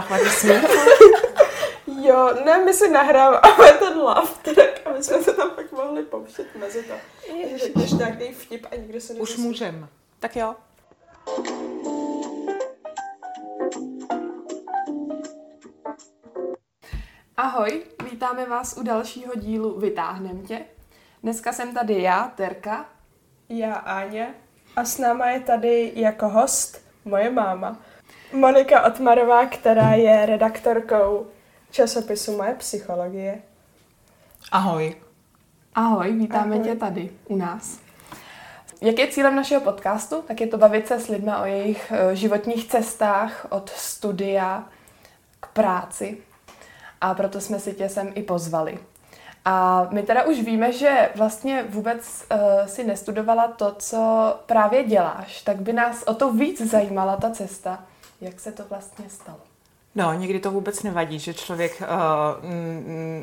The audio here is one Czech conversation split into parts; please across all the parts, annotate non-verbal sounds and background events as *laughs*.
Chvatí smích? *laughs* Jo, ne, my si nahráváme ten love track a my jsme se tam pak mohli pouštět mezi to. Řekneš nějaký vtip a nikdo se Už nedozví. můžem. Tak jo. Ahoj, vítáme vás u dalšího dílu Vytáhnem tě. Dneska jsem tady já, Terka. Já Áně a s náma je tady jako host moje máma. Monika Otmarová, která je redaktorkou časopisu Moje psychologie. Ahoj. Ahoj, vítáme Ahoj. tě tady u nás. Jak je cílem našeho podcastu, tak je to bavit se s lidmi o jejich eh, životních cestách od studia k práci. A proto jsme si tě sem i pozvali. A my teda už víme, že vlastně vůbec uh, si nestudovala to, co právě děláš, tak by nás o to víc zajímala ta cesta. Jak se to vlastně stalo? No, někdy to vůbec nevadí, že člověk uh,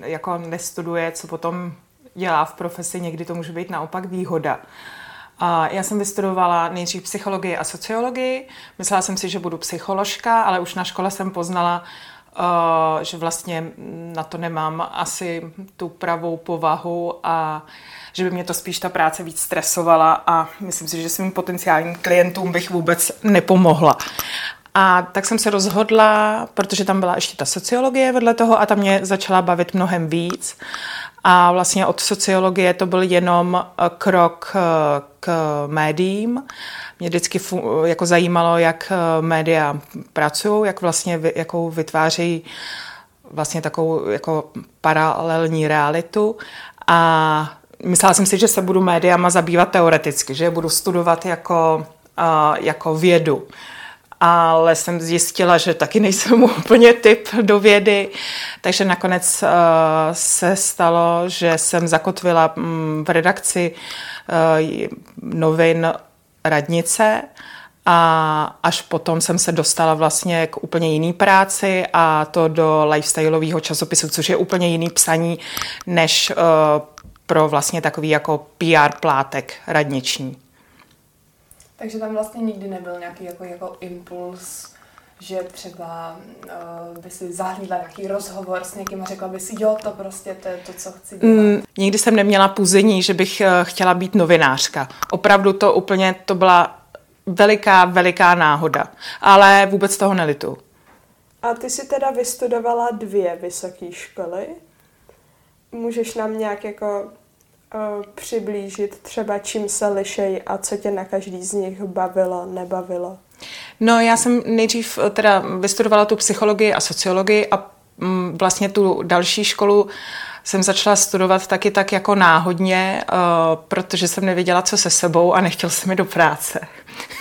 jako nestuduje, co potom dělá v profesi, někdy to může být naopak výhoda. A já jsem vystudovala nejdřív psychologii a sociologii. Myslela jsem si, že budu psycholožka, ale už na škole jsem poznala, uh, že vlastně na to nemám asi tu pravou povahu a že by mě to spíš ta práce víc stresovala a myslím si, že svým potenciálním klientům bych vůbec nepomohla. A tak jsem se rozhodla, protože tam byla ještě ta sociologie vedle toho a tam mě začala bavit mnohem víc. A vlastně od sociologie to byl jenom eh, krok eh, k médiím. Mě vždycky jako zajímalo, jak eh, média pracují, jak vlastně jakou vytvářejí vlastně takovou jako paralelní realitu. A myslela jsem si, že se budu médiama zabývat teoreticky, že je budu studovat jako, jako vědu. Ale jsem zjistila, že taky nejsem *laughs* úplně typ do vědy, takže nakonec uh, se stalo, že jsem zakotvila um, v redakci uh, novin Radnice a až potom jsem se dostala vlastně k úplně jiný práci a to do lifestyleového časopisu, což je úplně jiný psaní než uh, pro vlastně takový jako PR plátek radniční. Takže tam vlastně nikdy nebyl nějaký jako, jako impuls, že třeba uh, by si zahlídla nějaký rozhovor s někým a řekla by si, jo, to prostě to je to, co chci dělat. Mm, nikdy jsem neměla puzení, že bych uh, chtěla být novinářka. Opravdu to úplně, to byla veliká, veliká náhoda. Ale vůbec toho nelitu. A ty si teda vystudovala dvě vysoké školy. Můžeš nám nějak jako přiblížit třeba čím se lišej a co tě na každý z nich bavilo, nebavilo? No, já jsem nejdřív eh, teda vystudovala tu psychologii a sociologii a mm, vlastně tu další školu jsem začala studovat taky tak jako náhodně, uh, protože jsem nevěděla, co se sebou a nechtěl jsem mi do práce.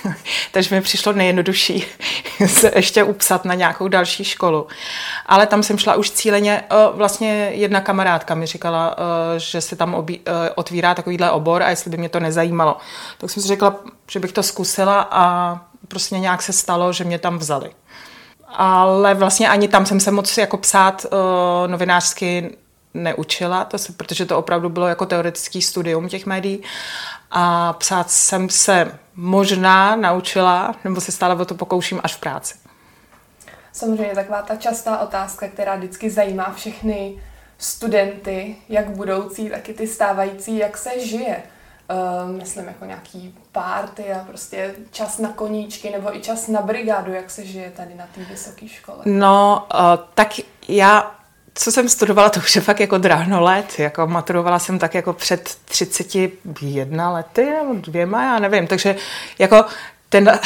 *laughs* Takže mi přišlo nejjednodušší *laughs* se ještě upsat na nějakou další školu. Ale tam jsem šla už cíleně, uh, vlastně jedna kamarádka mi říkala, uh, že se tam obí, otvírá takovýhle obor a jestli by mě to nezajímalo. Tak jsem si řekla, že bych to zkusila a prostě nějak se stalo, že mě tam vzali. Ale vlastně ani tam jsem se moc jako psát uh, novinářsky neučila, to se, protože to opravdu bylo jako teoretický studium těch médií. A psát jsem se možná naučila, nebo se stále o to pokouším až v práci. Samozřejmě taková ta častá otázka, která vždycky zajímá všechny studenty, jak budoucí, tak i ty stávající, jak se žije. Uh, myslím jako nějaký párty a prostě čas na koníčky nebo i čas na brigádu, jak se žije tady na té vysoké škole. No, uh, tak já, co jsem studovala, to už je fakt jako dráhno let. Jako maturovala jsem tak jako před 31 lety nebo dvěma, já nevím. Takže jako ten,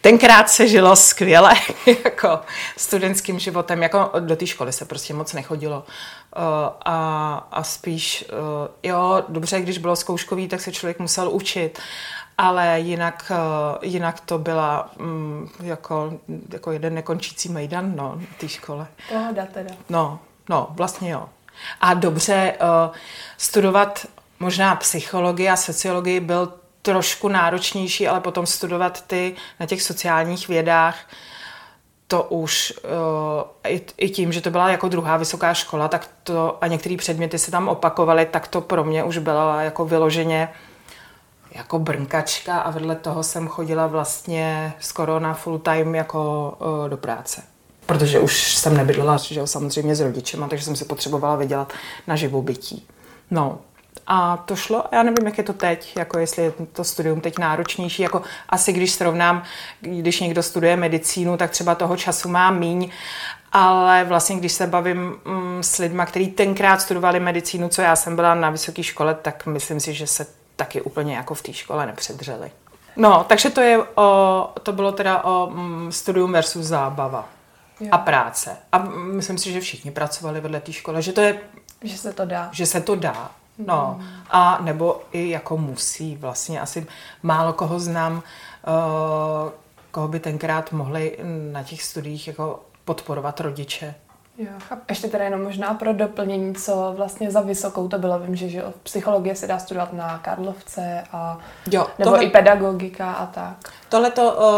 tenkrát se žilo skvěle *laughs* jako studentským životem, jako do té školy se prostě moc nechodilo. Uh, a, a spíš, uh, jo, dobře, když bylo zkouškový, tak se člověk musel učit, ale jinak, uh, jinak to byla um, jako, jako jeden nekončící mejdan, no, té škole. Pohoda teda. No, no, vlastně jo. A dobře, uh, studovat možná psychologii a sociologii byl trošku náročnější, ale potom studovat ty na těch sociálních vědách, to už uh, i, i tím, že to byla jako druhá vysoká škola, tak to a některé předměty se tam opakovaly, tak to pro mě už bylo jako vyloženě jako brnkačka a vedle toho jsem chodila vlastně skoro na full time jako uh, do práce. Protože už jsem nebydlela že jo, samozřejmě s rodičema, takže jsem si potřebovala vydělat na živobytí. No, a to šlo, já nevím, jak je to teď, jako jestli je to studium teď náročnější, jako asi když srovnám, když někdo studuje medicínu, tak třeba toho času má míň, ale vlastně když se bavím mm, s lidma, kteří tenkrát studovali medicínu, co já jsem byla na vysoké škole, tak myslím si, že se taky úplně jako v té škole nepředřeli. No, takže to, je o, to bylo teda o mm, studium versus zábava jo. a práce. A myslím si, že všichni pracovali vedle té školy, že to je... Že se to dá. Že se to dá. No, mm. a nebo i jako musí vlastně. Asi málo koho znám, uh, koho by tenkrát mohli na těch studiích jako podporovat rodiče. Jo, a ještě teda jenom možná pro doplnění, co vlastně za vysokou to bylo. Vím, že, že psychologie se dá studovat na Karlovce a jo, nebo tohle, i pedagogika a tak. Tohle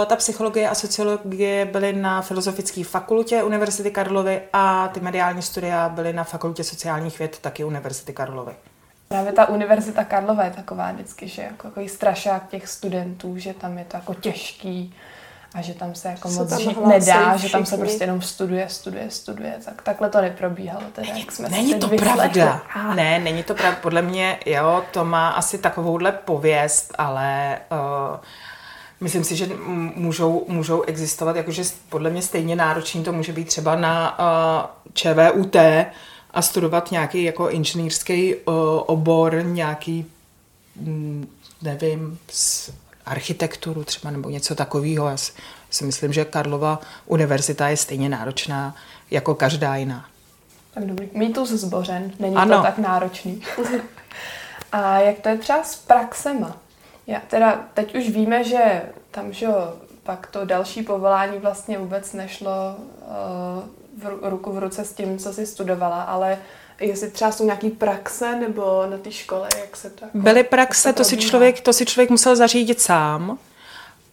ta psychologie a sociologie byly na Filozofické fakultě Univerzity Karlovy a ty mediální studia byly na Fakultě sociálních věd taky Univerzity Karlovy. Právě ta Univerzita Karlova je taková vždycky, že jako takový strašák těch studentů, že tam je to jako těžký a že tam se jako se moc žít nedá, všichni. že tam se prostě jenom studuje, studuje, studuje. Tak takhle to neprobíhalo. Teda, není, jak jsme není to pravda. Ah. Ne, není to pravda. Podle mě, jo, to má asi takovouhle pověst, ale uh, myslím si, že můžou, můžou existovat, jakože podle mě stejně náročný to může být třeba na uh, ČVUT, a studovat nějaký jako inženýrský uh, obor, nějaký, mm, nevím, s architekturu třeba nebo něco takového. Já si, myslím, že Karlova univerzita je stejně náročná jako každá jiná. Tak dobrý. Mýtus zbořen, není ano. to tak náročný. *laughs* a jak to je třeba s praxema? Já teda teď už víme, že tam, že pak to další povolání vlastně vůbec nešlo uh, v ruku v ruce s tím, co jsi studovala, ale jestli třeba jsou nějaký praxe nebo na té škole, jak se to jako, Byly praxe, to, to si, člověk, to si člověk musel zařídit sám.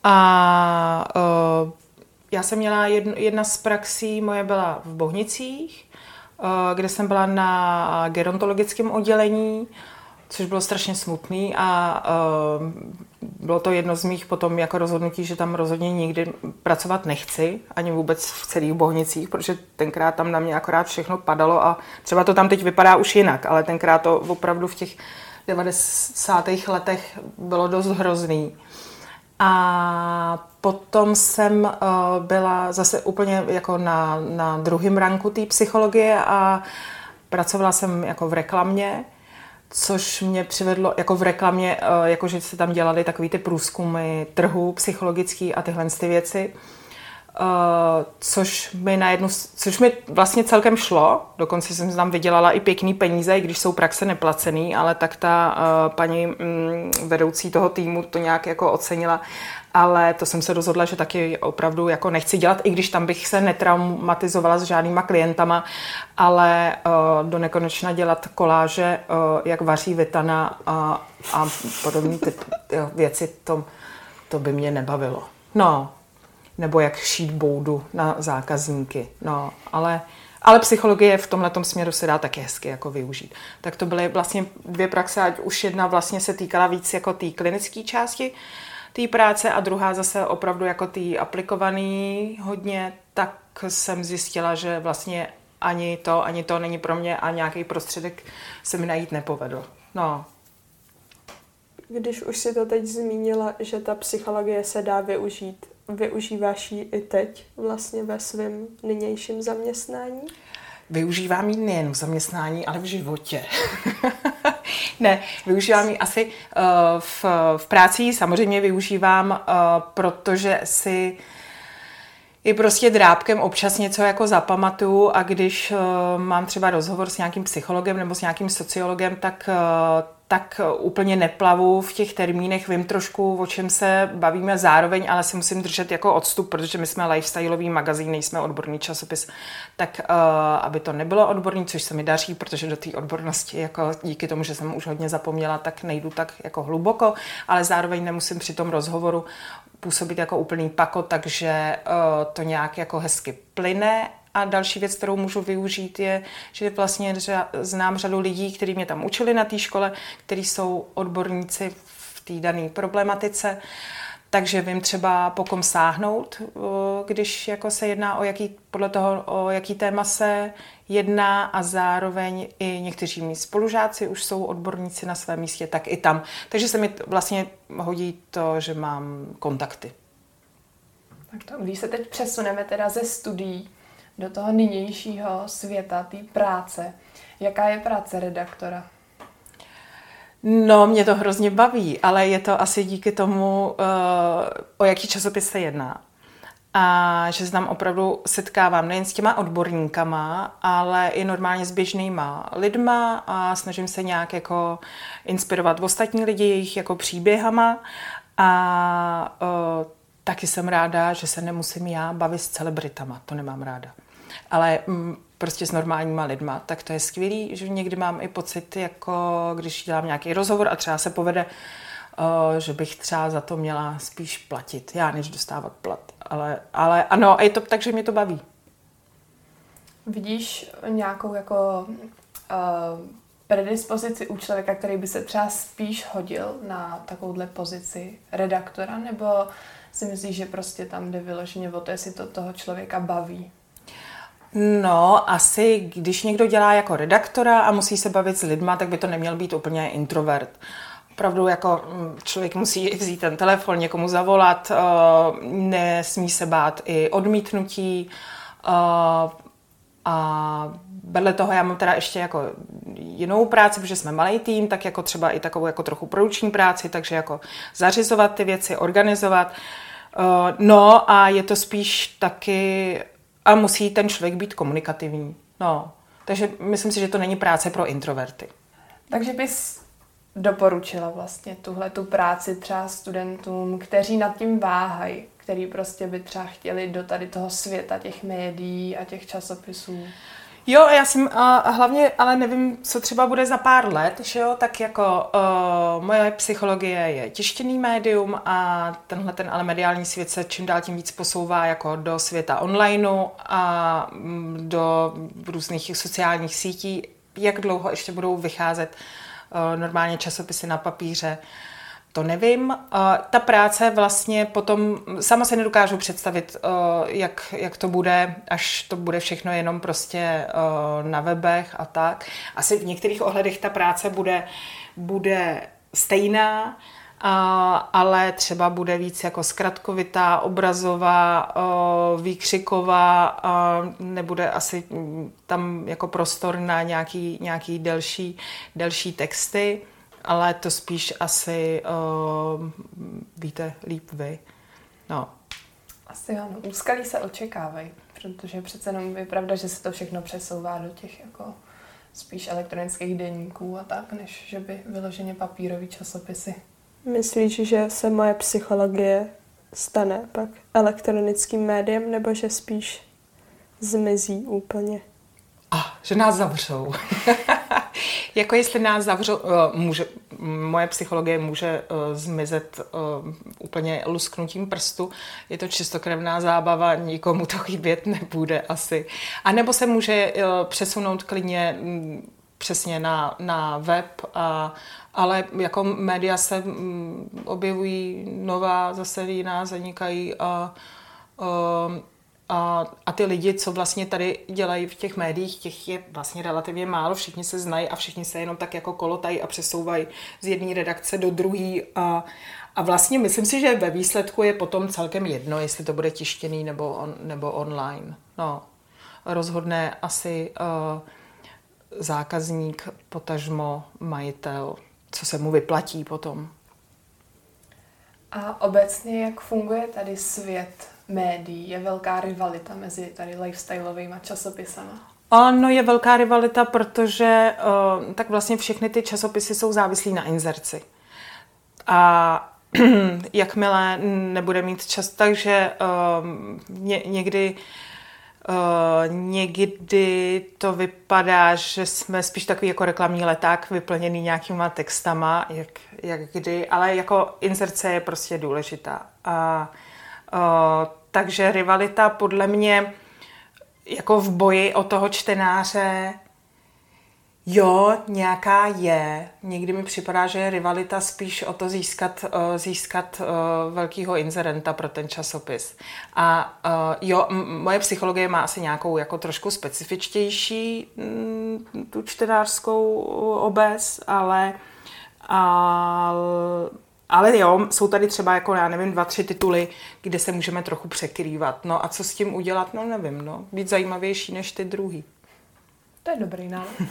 A uh, já jsem měla jednu, jedna z praxí, moje byla v Bohnicích, uh, kde jsem byla na gerontologickém oddělení, což bylo strašně smutný a uh, bylo to jedno z mých potom jako rozhodnutí, že tam rozhodně nikdy pracovat nechci, ani vůbec v celých Bohnicích, protože tenkrát tam na mě akorát všechno padalo a třeba to tam teď vypadá už jinak, ale tenkrát to opravdu v těch 90. letech bylo dost hrozný. A potom jsem uh, byla zase úplně jako na, na druhém ranku té psychologie a pracovala jsem jako v reklamě což mě přivedlo jako v reklamě, eh, jako že se tam dělali takový ty průzkumy trhu psychologický a tyhle ty věci. Uh, což mi na jednu, což mi vlastně celkem šlo, dokonce jsem tam vydělala i pěkný peníze, i když jsou praxe neplacený, ale tak ta uh, paní um, vedoucí toho týmu to nějak jako ocenila. Ale to jsem se rozhodla, že taky opravdu jako nechci dělat, i když tam bych se netraumatizovala s žádnýma klientama, ale uh, do nekonečna dělat koláže, uh, jak vaří Vitana a, a podobné ty, ty věci, to, to by mě nebavilo. No, nebo jak šít boudu na zákazníky. No, ale, ale psychologie v tomhle směru se dá taky hezky jako využít. Tak to byly vlastně dvě praxe, ať už jedna vlastně se týkala víc jako té klinické části, té práce a druhá zase opravdu jako tý aplikovaný hodně, tak jsem zjistila, že vlastně ani to, ani to není pro mě a nějaký prostředek se mi najít nepovedl. No. Když už si to teď zmínila, že ta psychologie se dá využít, využíváš ji i teď vlastně ve svém nynějším zaměstnání? Využívám ji nejen v zaměstnání, ale v životě. *laughs* ne, využívám ji asi uh, v, v práci, samozřejmě využívám, uh, protože si i prostě drábkem občas něco jako zapamatuju a když uh, mám třeba rozhovor s nějakým psychologem nebo s nějakým sociologem, tak uh, tak úplně neplavu v těch termínech, vím trošku, o čem se bavíme zároveň, ale si musím držet jako odstup, protože my jsme lifestyleový magazín, nejsme odborný časopis, tak uh, aby to nebylo odborný, což se mi daří, protože do té odbornosti, jako díky tomu, že jsem už hodně zapomněla, tak nejdu tak jako hluboko, ale zároveň nemusím při tom rozhovoru působit jako úplný pako, takže uh, to nějak jako hezky plyne a další věc, kterou můžu využít, je, že vlastně znám řadu lidí, kteří mě tam učili na té škole, kteří jsou odborníci v té dané problematice takže vím třeba po kom sáhnout, když jako se jedná o jaký, podle toho, o jaký téma se jedná a zároveň i někteří mý spolužáci už jsou odborníci na svém místě, tak i tam. Takže se mi vlastně hodí to, že mám kontakty. Tak to, když se teď přesuneme teda ze studií do toho nynějšího světa, té práce, jaká je práce redaktora? No, mě to hrozně baví, ale je to asi díky tomu, uh, o jaký časopis se jedná. A že se tam opravdu setkávám nejen s těma odborníkama, ale i normálně s běžnýma lidma a snažím se nějak jako inspirovat ostatní lidi jejich jako příběhama a uh, taky jsem ráda, že se nemusím já bavit s celebritama, to nemám ráda. Ale mm, prostě s normálníma lidma, tak to je skvělý, že někdy mám i pocit, jako když dělám nějaký rozhovor a třeba se povede, uh, že bych třeba za to měla spíš platit, já než dostávat plat. Ale, ale ano, je to tak, že mě to baví. Vidíš nějakou jako uh, predispozici u člověka, který by se třeba spíš hodil na takovouhle pozici redaktora, nebo si myslíš, že prostě tam jde vyloženě o to, jestli to toho člověka baví? No, asi když někdo dělá jako redaktora a musí se bavit s lidma, tak by to neměl být úplně introvert. Opravdu jako mm, člověk musí vzít ten telefon, někomu zavolat, eh, nesmí se bát i odmítnutí eh, a vedle toho já mám teda ještě jako jinou práci, protože jsme malý tým, tak jako třeba i takovou jako trochu produční práci, takže jako zařizovat ty věci, organizovat. Eh, no a je to spíš taky a musí ten člověk být komunikativní. No, takže myslím si, že to není práce pro introverty. Takže bys doporučila vlastně tuhle tu práci třeba studentům, kteří nad tím váhají, který prostě by třeba chtěli do tady toho světa těch médií a těch časopisů? Jo, já jsem a hlavně, ale nevím, co třeba bude za pár let, že jo, tak jako uh, moje psychologie je tištěný médium a tenhle ten ale mediální svět se čím dál tím víc posouvá jako do světa onlineu a mm, do různých sociálních sítí. Jak dlouho ještě budou vycházet uh, normálně časopisy na papíře? Uh, to nevím. Ta práce vlastně potom, sama se nedokážu představit, eh, jak, jak to bude, až to bude všechno jenom prostě eh, na webech a tak. Asi v některých ohledech ta práce bude, bude stejná, ale třeba bude víc jako zkratkovitá, obrazová, eh, výkřiková, nebude asi tam jako prostor na nějaký, nějaký delší, delší texty ale to spíš asi uh, víte líp vy. No. Asi ano. Úskalí se očekávají, protože přece jenom je pravda, že se to všechno přesouvá do těch jako spíš elektronických denníků a tak, než že by vyloženě papírový časopisy. Myslíš, že se moje psychologie stane pak elektronickým médiem, nebo že spíš zmizí úplně? A, ah, že nás zavřou. *laughs* jako jestli nás zavřou, uh, může, moje psychologie může uh, zmizet uh, úplně lusknutím prstu. Je to čistokrevná zábava, nikomu to chybět nebude asi. A nebo se může přesunout klidně um, přesně na, na web, a, ale jako média se um, objevují nová, zase jiná, zanikají a uh, a, a ty lidi, co vlastně tady dělají v těch médiích, těch je vlastně relativně málo, všichni se znají a všichni se jenom tak jako kolotají a přesouvají z jedné redakce do druhé. A, a vlastně myslím si, že ve výsledku je potom celkem jedno, jestli to bude tištěný nebo, on, nebo online. No, rozhodne asi uh, zákazník, potažmo majitel, co se mu vyplatí potom. A obecně, jak funguje tady svět médií? Je velká rivalita mezi tady lifestyleovými časopisama? Ano, je velká rivalita, protože uh, tak vlastně všechny ty časopisy jsou závislí na inzerci. A *clears throat* jakmile nebude mít čas, takže uh, ně, někdy Uh, někdy to vypadá, že jsme spíš takový jako reklamní leták vyplněný nějakýma textama, jak, jak kdy, ale jako inzerce je prostě důležitá. A uh, takže rivalita podle mě jako v boji o toho čtenáře Jo, nějaká je. Někdy mi připadá, že je rivalita spíš o to získat, uh, získat uh, velkýho inzerenta pro ten časopis. A jo, moje psychologie má asi nějakou jako trošku specifičtější mm, tu čtenářskou obec, ale, ale ale jo, jsou tady třeba jako, já nevím, dva, tři tituly, kde se můžeme trochu překrývat. No a co s tím udělat, no nevím, no. Být zajímavější než ty druhý. To je dobrý návod.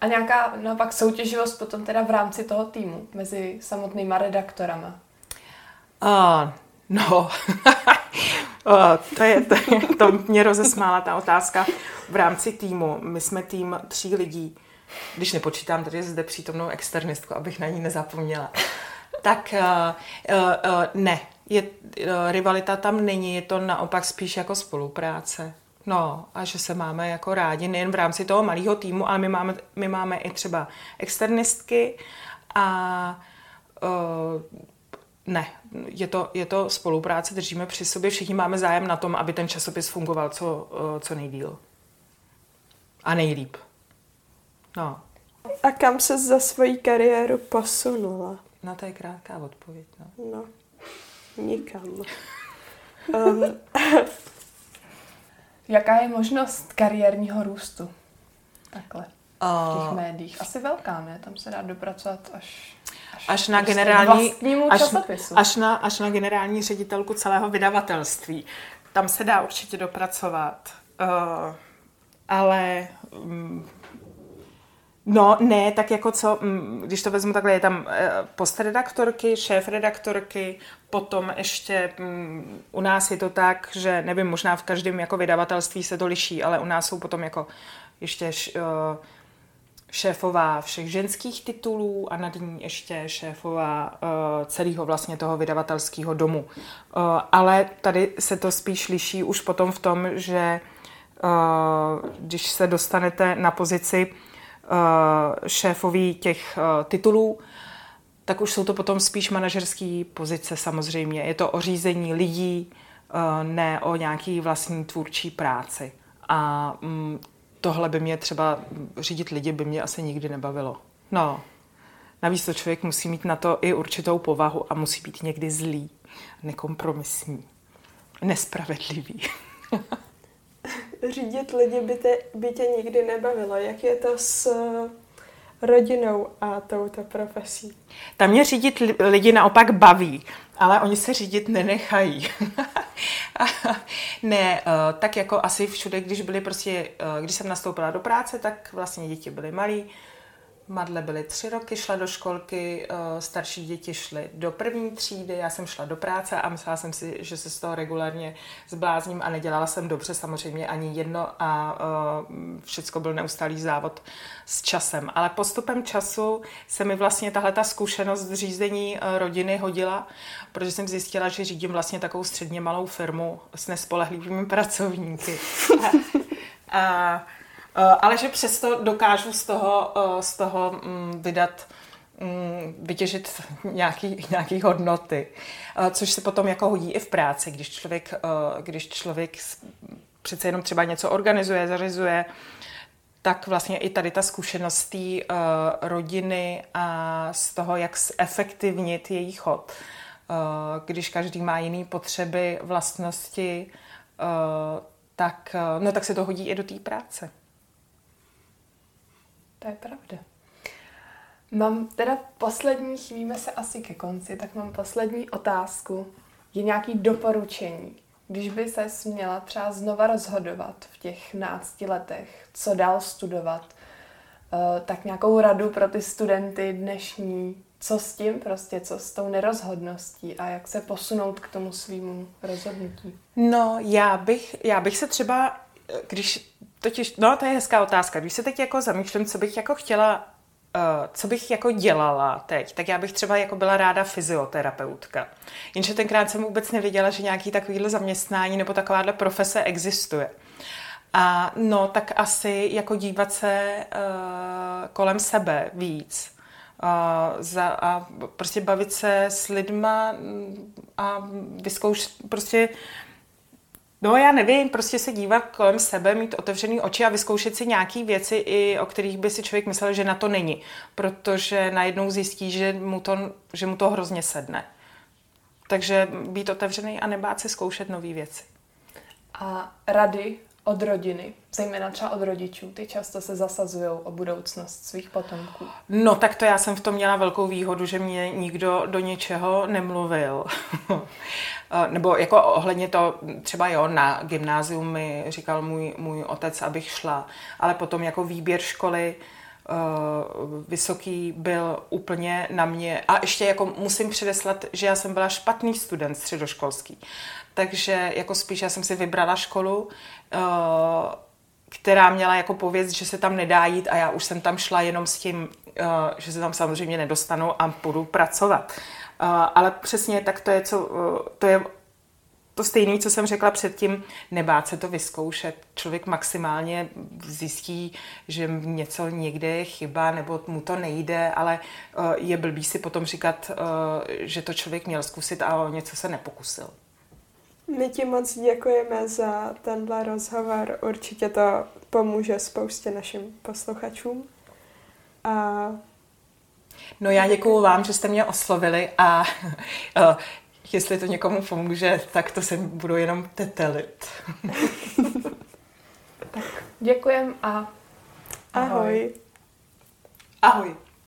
A nějaká naopak soutěživost potom teda v rámci toho týmu mezi samotnýma redaktorama? Uh, no, *laughs* uh, to, je, to, je, to mě rozesmála ta otázka. V rámci týmu, my jsme tým tří lidí, když nepočítám tady zde přítomnou externistku, abych na ní nezapomněla, tak uh, uh, ne, je, uh, rivalita tam není, je to naopak spíš jako spolupráce. No a že se máme jako rádi nejen v rámci toho malého týmu, ale my máme, my máme i třeba externistky a uh, ne, je to, je to spolupráce, držíme při sobě, všichni máme zájem na tom, aby ten časopis fungoval co, uh, co nejdíl. A nejlíp. No. A kam se za svoji kariéru posunula? No to je krátká odpověď. No, no nikam. *laughs* Um, *laughs* Jaká je možnost kariérního růstu? Takhle. V těch médiích. Asi velká, ne? Tam se dá dopracovat až až, až na prostě generální až, až, na, až na generální ředitelku celého vydavatelství. Tam se dá určitě dopracovat. Uh, ale um, No, ne, tak jako co, mm, když to vezmu takhle, je tam eh, postredaktorky, šéf-redaktorky, potom ještě um, u nás je to tak, že nevím, možná v každém jako vydavatelství se to liší, ale u nás jsou potom jako ještě uh, šéfová všech ženských titulů a nad ní ještě šéfová uh, celého vlastně toho vydavatelského domu. Ale tady se to spíš liší už potom v tom, že když se dostanete na pozici Eh, šéfový těch eh, titulů, tak už jsou to potom spíš manažerské pozice samozřejmě. Je to o řízení lidí, eh, ne o nějaký vlastní tvůrčí práci. A mm, tohle by mě třeba řídit lidi by mě asi nikdy nebavilo. No, navíc to člověk musí mít na to i určitou povahu a musí být někdy zlý, nekompromisní, nespravedlivý. *laughs* řídit lidi by, te, by tě nikdy nebavilo. Jak je to s eh, rodinou a touto profesí? Tam mě řídit lidi naopak baví, ale oni se řídit nenechají. *laughs* ne, eh, tak jako asi všude, když byli prostě, eh, když jsem nastoupila do práce, tak vlastně děti byly malí, Madle byly tři roky, šla do školky, eh, starší děti šly do první třídy, já jsem šla do práce a myslela jsem si, že se z toho regulárně zblázním a nedělala jsem dobře samozřejmě ani jedno a eh, všecko byl neustálý závod s časem. Ale postupem času se mi vlastně tahle ta zkušenost řízení eh, rodiny hodila, protože jsem zjistila, že řídím vlastně takovou středně malou firmu s nespolehlivými pracovníky. a, a ale že přesto dokážu z toho, eh, z toho mm, vydat mm, vytěžit nějaký, nějaký hodnoty, eh, což se potom jako hodí i v práci, když člověk, když člověk přece jenom třeba něco organizuje, zařizuje, tak vlastně i tady ta zkušenost té rodiny a z toho, jak zefektivnit její chod. Když každý má jiné potřeby, vlastnosti, tak, no, tak se to hodí i do té práce. To je pravda. Mám teda poslední, chýlíme se asi ke konci, tak mám poslední otázku. Je nějaký doporučení, když by se měla třeba znova rozhodovat v těch nácti letech, co dál studovat, eh, tak nějakou radu pro ty studenty dnešní, co s tím prostě, co s tou nerozhodností a jak se posunout k tomu svýmu rozhodnutí? No, já bych, já bych se třeba, když totiž, no to je hezká otázka. Když se teď jako zamýšlím, co bych jako chtěla, uh, co bych jako dělala teď, tak já bych třeba jako byla ráda fyzioterapeutka. Jenže tenkrát jsem vůbec nevěděla, že nějaký takovýhle zaměstnání nebo takováhle profese existuje. A no, tak asi jako dívat se uh, kolem sebe víc. Uh, za, a prostě bavit se s lidma mm, a vyzkoušet prostě No já nevím, prostě se dívat kolem sebe, mít otevřený oči a vyzkoušet si nějaké věci, i o kterých by si člověk myslel, že na to není. Protože najednou zjistí, že mu to, že mu to hrozně sedne. Takže být otevřený a nebát se zkoušet nové věci. A rady od rodiny, zejména třeba od rodičů, ty často se zasazují o budoucnost svých potomků. No tak to já jsem v tom měla velkou výhodu, že mě nikdo do něčeho nemluvil. *laughs* Nebo jako ohledně to, třeba jo, na gymnázium mi říkal můj, můj otec, abych šla, ale potom jako výběr školy, vysoký byl úplně na mě. A ještě jako musím předeslat, že já jsem byla špatný student středoškolský. Takže jako spíš já jsem si vybrala školu, která měla jako pověst, že se tam nedá jít a já už jsem tam šla jenom s tím, že se tam samozřejmě nedostanu a budu pracovat. Ale přesně tak to je, co, to je to stejné, co jsem řekla předtím, nebát se to vyzkoušet. Člověk maximálně zjistí, že něco někde je chyba nebo mu to nejde, ale je blbý si potom říkat, že to člověk měl zkusit a o něco se nepokusil. My ti moc děkujeme za tenhle rozhovor. Určitě to pomůže spoustě našim posluchačům. A... No já děkuju vám, že jste mě oslovili a *laughs* jestli to někomu pomůže, tak to se budu jenom tetelit. tak děkujem a ahoj. Ahoj.